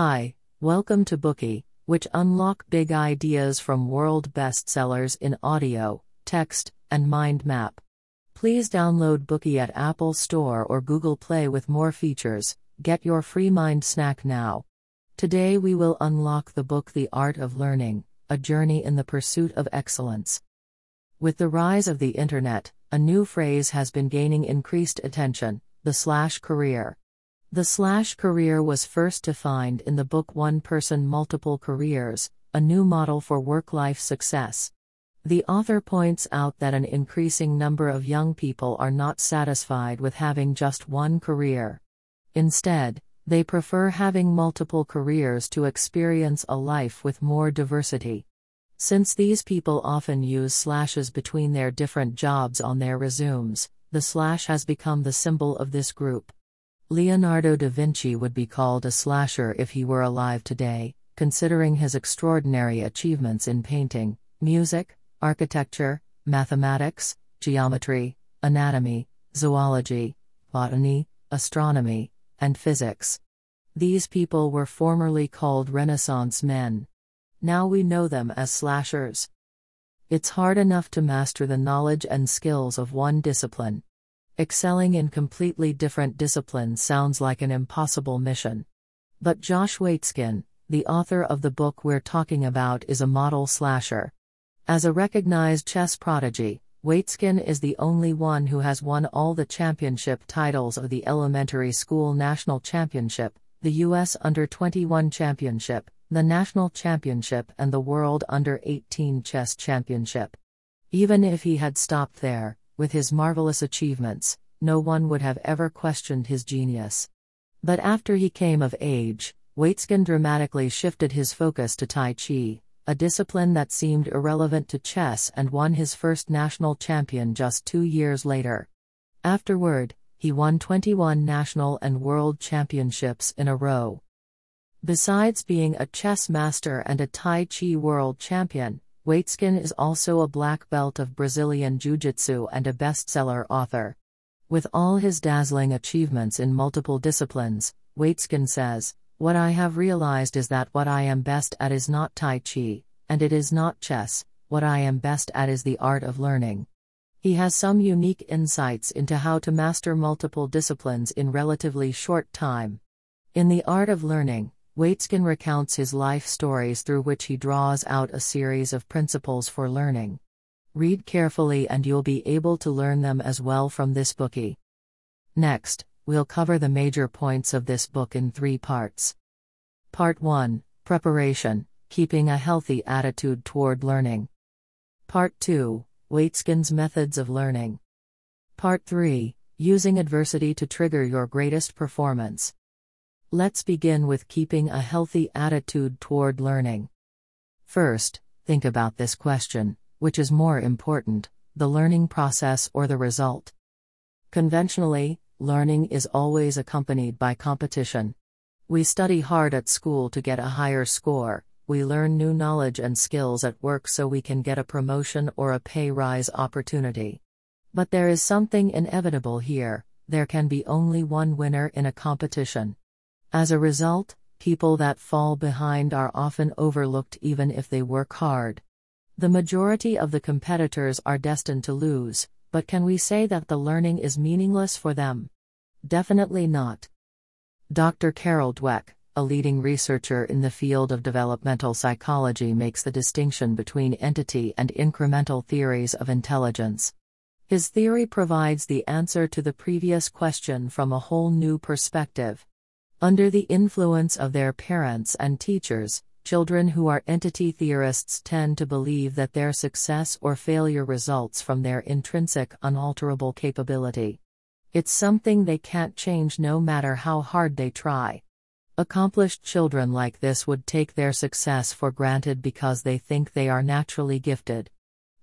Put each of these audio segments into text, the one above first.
Hi, welcome to Bookey, which unlock big ideas from world bestsellers in audio, text, and mind map. Please download Bookey at Apple Store or Google Play with more features. Get your free mind snack now. Today we will unlock the book The Art of Learning A Journey in the Pursuit of Excellence. With the rise of the internet, a new phrase has been gaining increased attention the slash career. The slash career was first defined in the book One Person Multiple Careers, a new model for work life success. The author points out that an increasing number of young people are not satisfied with having just one career. Instead, they prefer having multiple careers to experience a life with more diversity. Since these people often use slashes between their different jobs on their resumes, the slash has become the symbol of this group. Leonardo da Vinci would be called a slasher if he were alive today, considering his extraordinary achievements in painting, music, architecture, mathematics, geometry, anatomy, zoology, botany, astronomy, and physics. These people were formerly called Renaissance men. Now we know them as slashers. It's hard enough to master the knowledge and skills of one discipline. Excelling in completely different disciplines sounds like an impossible mission. But Josh Waitzkin, the author of the book we're talking about, is a model slasher. As a recognized chess prodigy, Waitzkin is the only one who has won all the championship titles of the Elementary School National Championship, the U.S. Under 21 Championship, the National Championship, and the World Under 18 Chess Championship. Even if he had stopped there, with his marvelous achievements, no one would have ever questioned his genius. But after he came of age, Waitzkin dramatically shifted his focus to Tai Chi, a discipline that seemed irrelevant to chess and won his first national champion just two years later. Afterward, he won 21 national and world championships in a row. Besides being a chess master and a Tai Chi world champion, Waitzkin is also a black belt of Brazilian Jiu Jitsu and a bestseller author. With all his dazzling achievements in multiple disciplines, Waitzkin says, What I have realized is that what I am best at is not Tai Chi, and it is not chess, what I am best at is the art of learning. He has some unique insights into how to master multiple disciplines in relatively short time. In the art of learning, Waitzkin recounts his life stories through which he draws out a series of principles for learning. Read carefully and you'll be able to learn them as well from this bookey. Next, we'll cover the major points of this book in three parts. Part 1 Preparation Keeping a Healthy Attitude Toward Learning. Part 2 Waitzkin's Methods of Learning. Part 3 Using Adversity to Trigger Your Greatest Performance. Let's begin with keeping a healthy attitude toward learning. First, think about this question which is more important, the learning process or the result? Conventionally, learning is always accompanied by competition. We study hard at school to get a higher score, we learn new knowledge and skills at work so we can get a promotion or a pay rise opportunity. But there is something inevitable here there can be only one winner in a competition. As a result, people that fall behind are often overlooked even if they work hard. The majority of the competitors are destined to lose, but can we say that the learning is meaningless for them? Definitely not. Dr. Carol Dweck, a leading researcher in the field of developmental psychology, makes the distinction between entity and incremental theories of intelligence. His theory provides the answer to the previous question from a whole new perspective. Under the influence of their parents and teachers, children who are entity theorists tend to believe that their success or failure results from their intrinsic, unalterable capability. It's something they can't change no matter how hard they try. Accomplished children like this would take their success for granted because they think they are naturally gifted.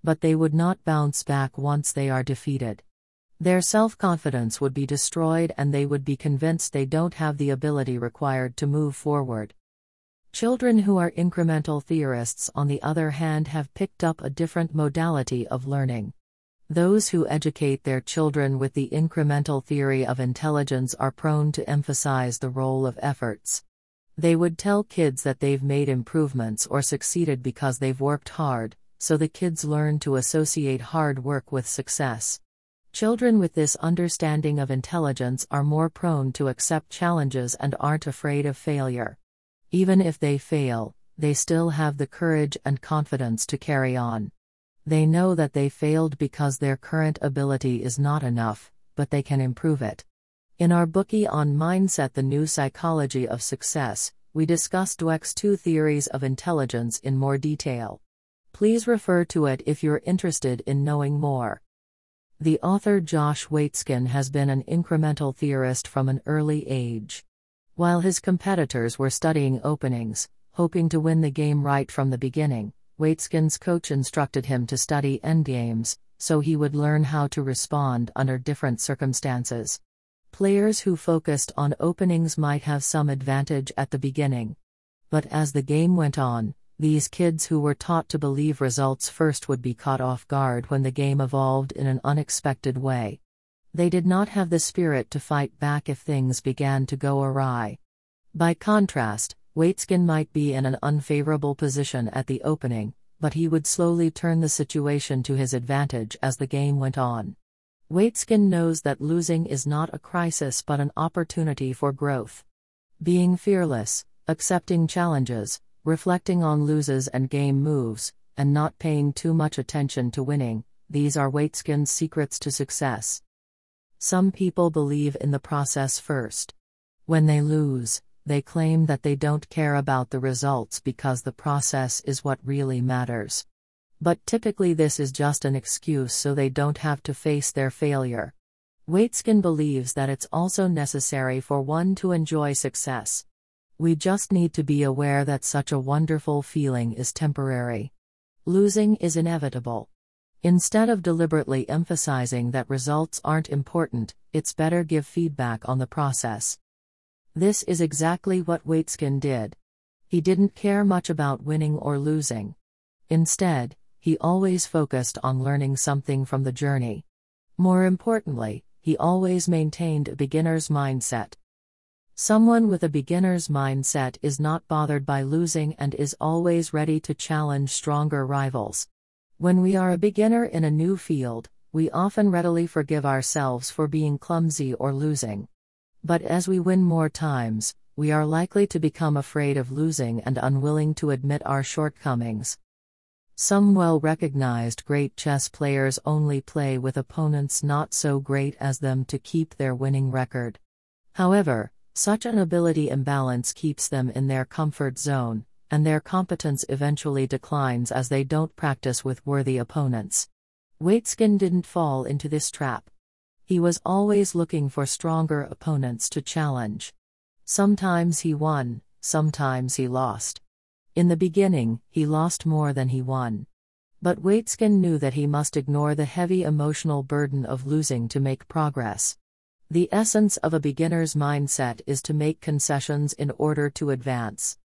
But they would not bounce back once they are defeated. Their self confidence would be destroyed and they would be convinced they don't have the ability required to move forward. Children who are incremental theorists, on the other hand, have picked up a different modality of learning. Those who educate their children with the incremental theory of intelligence are prone to emphasize the role of efforts. They would tell kids that they've made improvements or succeeded because they've worked hard, so the kids learn to associate hard work with success. Children with this understanding of intelligence are more prone to accept challenges and aren't afraid of failure. Even if they fail, they still have the courage and confidence to carry on. They know that they failed because their current ability is not enough, but they can improve it. In our bookey on Mindset The New Psychology of Success, we discuss Dweck's two theories of intelligence in more detail. Please refer to it if you're interested in knowing more. The author Josh Waitzkin has been an incremental theorist from an early age. While his competitors were studying openings, hoping to win the game right from the beginning, Waitzkin's coach instructed him to study endgames, so he would learn how to respond under different circumstances. Players who focused on openings might have some advantage at the beginning. But as the game went on, these kids who were taught to believe results first would be caught off guard when the game evolved in an unexpected way. They did not have the spirit to fight back if things began to go awry. By contrast, Waitzkin might be in an unfavorable position at the opening, but he would slowly turn the situation to his advantage as the game went on. Waitzkin knows that losing is not a crisis but an opportunity for growth. Being fearless, accepting challenges, reflecting on loses and game moves, and not paying too much attention to winning, these are Waitzkin's secrets to success. Some people believe in the process first. When they lose, they claim that they don't care about the results because the process is what really matters. But typically, this is just an excuse so they don't have to face their failure. Waitzkin believes that it's also necessary for one to enjoy success. We just need to be aware that such a wonderful feeling is temporary. Losing is inevitable. Instead of deliberately emphasizing that results aren't important, it's better give feedback on the process. This is exactly what Waitzkin did. He didn't care much about winning or losing. Instead, he always focused on learning something from the journey. More importantly, he always maintained a beginner's mindset. Someone with a beginner's mindset is not bothered by losing and is always ready to challenge stronger rivals. When we are a beginner in a new field, we often readily forgive ourselves for being clumsy or losing. But as we win more times, we are likely to become afraid of losing and unwilling to admit our shortcomings. Some well recognized great chess players only play with opponents not so great as them to keep their winning record. However, such an ability imbalance keeps them in their comfort zone, and their competence eventually declines as they don't practice with worthy opponents. Waitzkin didn't fall into this trap. He was always looking for stronger opponents to challenge. Sometimes he won, sometimes he lost. In the beginning, he lost more than he won. But Waitzkin knew that he must ignore the heavy emotional burden of losing to make progress. The essence of a beginner's mindset is to make concessions in order to advance.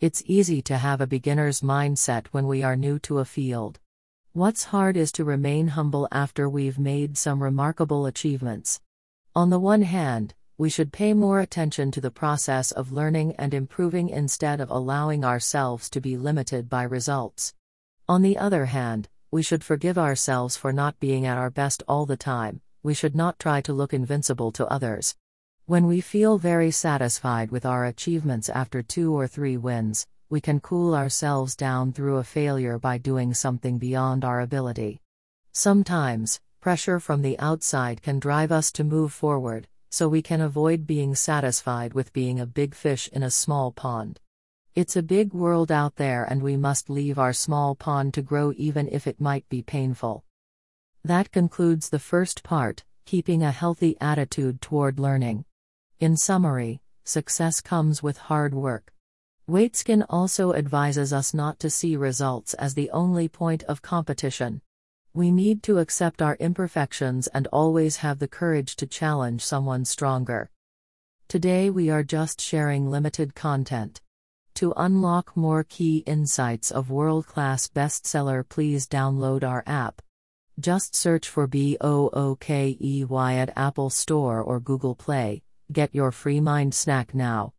It's easy to have a beginner's mindset when we are new to a field. What's hard is to remain humble after we've made some remarkable achievements. On the one hand, we should pay more attention to the process of learning and improving instead of allowing ourselves to be limited by results. On the other hand, we should forgive ourselves for not being at our best all the time, we should not try to look invincible to others. When we feel very satisfied with our achievements after two or three wins, we can cool ourselves down through a failure by doing something beyond our ability. Sometimes, pressure from the outside can drive us to move forward, so we can avoid being satisfied with being a big fish in a small pond. It's a big world out there, and we must leave our small pond to grow even if it might be painful. That concludes the first part keeping a healthy attitude toward learning. In summary, success comes with hard work. Waitzkin also advises us not to see results as the only point of competition. We need to accept our imperfections and always have the courage to challenge someone stronger. Today we are just sharing limited content. To unlock more key insights of world class bestseller, please download our app. Just search for B O O K E Y at Apple Store or Google Play. Get your free mind snack now.